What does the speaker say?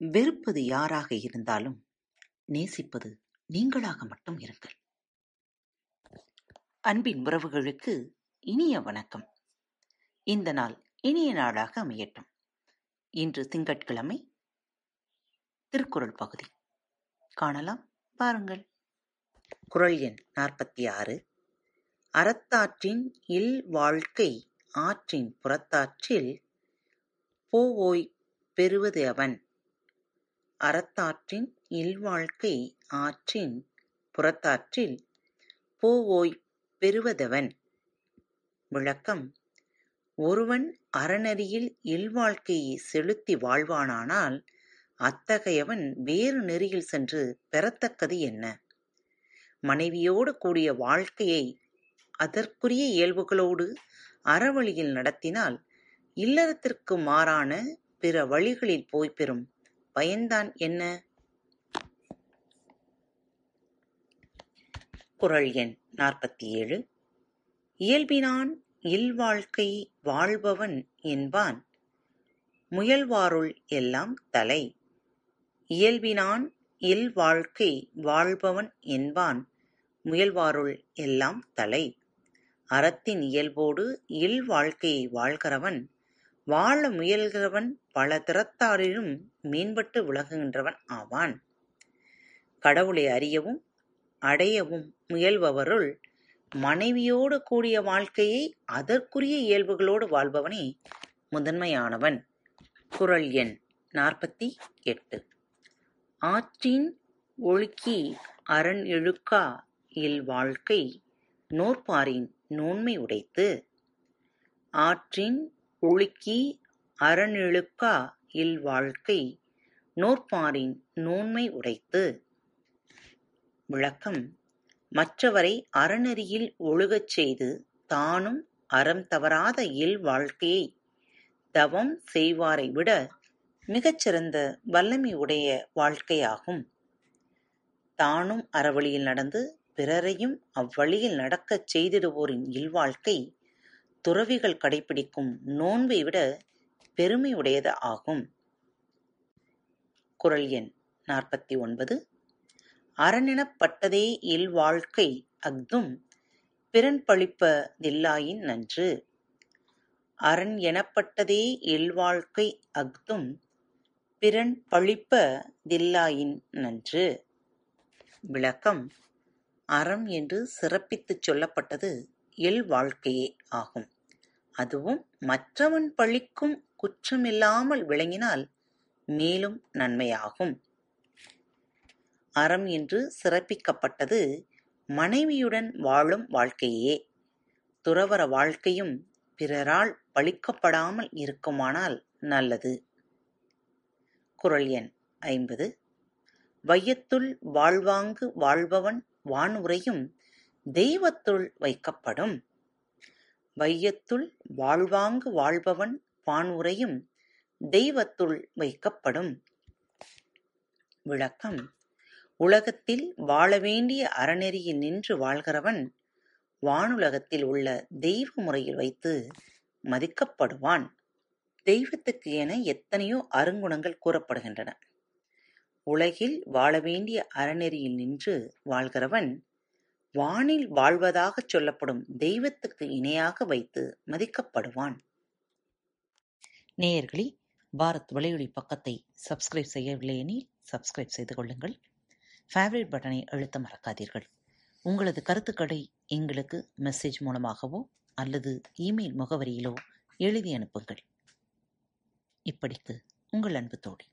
வெறுப்பது யாராக இருந்தாலும் நேசிப்பது நீங்களாக மட்டும் இருங்கள். அன்பின் உறவுகளுக்கு இனிய வணக்கம். இந்த நாள் இனிய நாளாக அமையட்டும். இன்று திங்கட்கிழமை திருக்குறள் பகுதி. காணலாம் பாருங்கள். குறள் எண் நாற்பத்தி ஆறு. அறத்தாற்றின் இல் வாழ்க்கை ஆற்றின் புறத்தாற்றில் போவோய் பெறுவது அவன். அறத்தாற்றின் இல்வாழ்க்கை ஆற்றின் புறத்தாற்றில் போவோய் பெறுவதவன். விளக்கம். ஒருவன் அறநெறியில் இல்வாழ்க்கையை செலுத்தி வாழ்வானானால் அத்தகையவன் வேறு நெறியில் சென்று பெறத்தக்கது என்ன? மனைவியோடு கூடிய வாழ்க்கையை அதற்குரிய இயல்புகளோடு அறவழியில் நடத்தினால் இல்லறத்திற்கு மாறான பிற வழிகளில் போய் பெறும். பயன்தான் என்ன? குறள் எண் நாற்பத்தி ஏழு இயல்பினான் இல்வாழ்க்கை வாழ்பவன் என்பான். முயல்வாருள் எல்லாம் தலை. இயல்பினான் இல்வாழ்க்கை வாழ்பவன் என்பான். முயல்வாருள் எல்லாம் தலை. அறத்தின் இயல்போடு இல்வாழ்க்கையை வாழ்கிறவன். வாழ முயல்கிறவன் பல திறத்தாரிலும் மேம்பட்டு விளங்குகின்றவன் ஆவான். கடவுளை அறியவும் அடையவும் முயல்பவருள் மனைவியோடு கூடிய வாழ்க்கையை அதற்குரிய இயல்புகளோடு வாழ்பவனே முதன்மையானவன். குறள் எண் நாற்பத்தி எட்டு. ஆற்றின் ஒழுக்கி அரண் இழுக்கா இல் வாழ்க்கை நோற்பாரின் நோன்மை உடைத்து ஆற்றின் ஒழுக்கி அறநிழுக்கா இல்வாழ்க்கை நோற்பாரின் நோன்மை உடைத்து. விளக்கம். மற்றவரை அறநெறியில் ஒழுகச் செய்து தானும் அறம் தவறாத இல் வாழ்க்கையை தவம் செய்வாரை விட மிகச்சிறந்த வல்லமை உடைய வாழ்க்கையாகும். தானும் அறவழியில் நடந்து பிறரையும் அவ்வழியில் நடக்கச் செய்திடுவோரின் இல்வாழ்க்கை துறவிகள் கடைபிடிக்கும் நோன்பை விட பெருமையுடையது ஆகும். குறள் எண் நாற்பத்தி ஒன்பது. அரணெனப்பட்டதே இல்வாழ்க்கை அஃதும் பிறன் பழிப்பதில்லாயின் நன்று. அரண் எனப்பட்டதே இல்வாழ்க்கை அஃதும் பிறன் பழிப்பதில்லாயின் நன்று. விளக்கம். அறம் என்று சிறப்பித்துச் சொல்லப்பட்டது இல் வாழ்க்கையே ஆகும். அதுவும் மற்றவன் பழிக்கும் குற்றமில்லாமல் விளங்கினால் மேலும் நன்மையாகும். அறம் என்று சிறப்பிக்கப்பட்டது மனைவியுடன் வாழும் வாழ்க்கையே. துறவற வாழ்க்கையும் பிறரால் பழிக்கப்படாமல் இருக்குமானால் நல்லது. குறள் எண் ஐம்பது. வையத்துள் வாழ்வாங்கு வாழ்பவன் வானுரையும் தெய்வத்துள் வைக்கப்படும். வையத்துள் வாழ்வாங்கு வாழ்பவன் வானுரையும் தெய்வத்துள் வைக்கப்படும். விளக்கம். உலகத்தில் வாழ வேண்டிய அறநெறியில் நின்று வாழ்கிறவன் வானுலகத்தில் உள்ள தெய்வ முறையில் வைத்து மதிக்கப்படுவான். தெய்வத்துக்கு என எத்தனையோ அருங்குணங்கள் கூறப்படுகின்றன. உலகில் வாழ வேண்டிய அறநெறியில் நின்று வாழ்கிறவன் வானில் வாழ்வதாகச் சொல்லப்படும் தெய்வத்துக்கு இணையாக வைத்து மதிக்கப்படுவான். நேயர்களே பாரத் வலையொலி பக்கத்தை சப்ஸ்கிரைப் செய்யவில்லையெனில் சப்ஸ்கிரைப் செய்து கொள்ளுங்கள். ஃபேவரட் பட்டனை அழுத்த மறக்காதீர்கள். உங்களது கருத்துக்களை எங்களுக்கு மெசேஜ் மூலமாகவோ அல்லது இமெயில் முகவரியிலோ எழுதி அனுப்புங்கள். இப்படிக்கு உங்கள் அன்பு தோழி.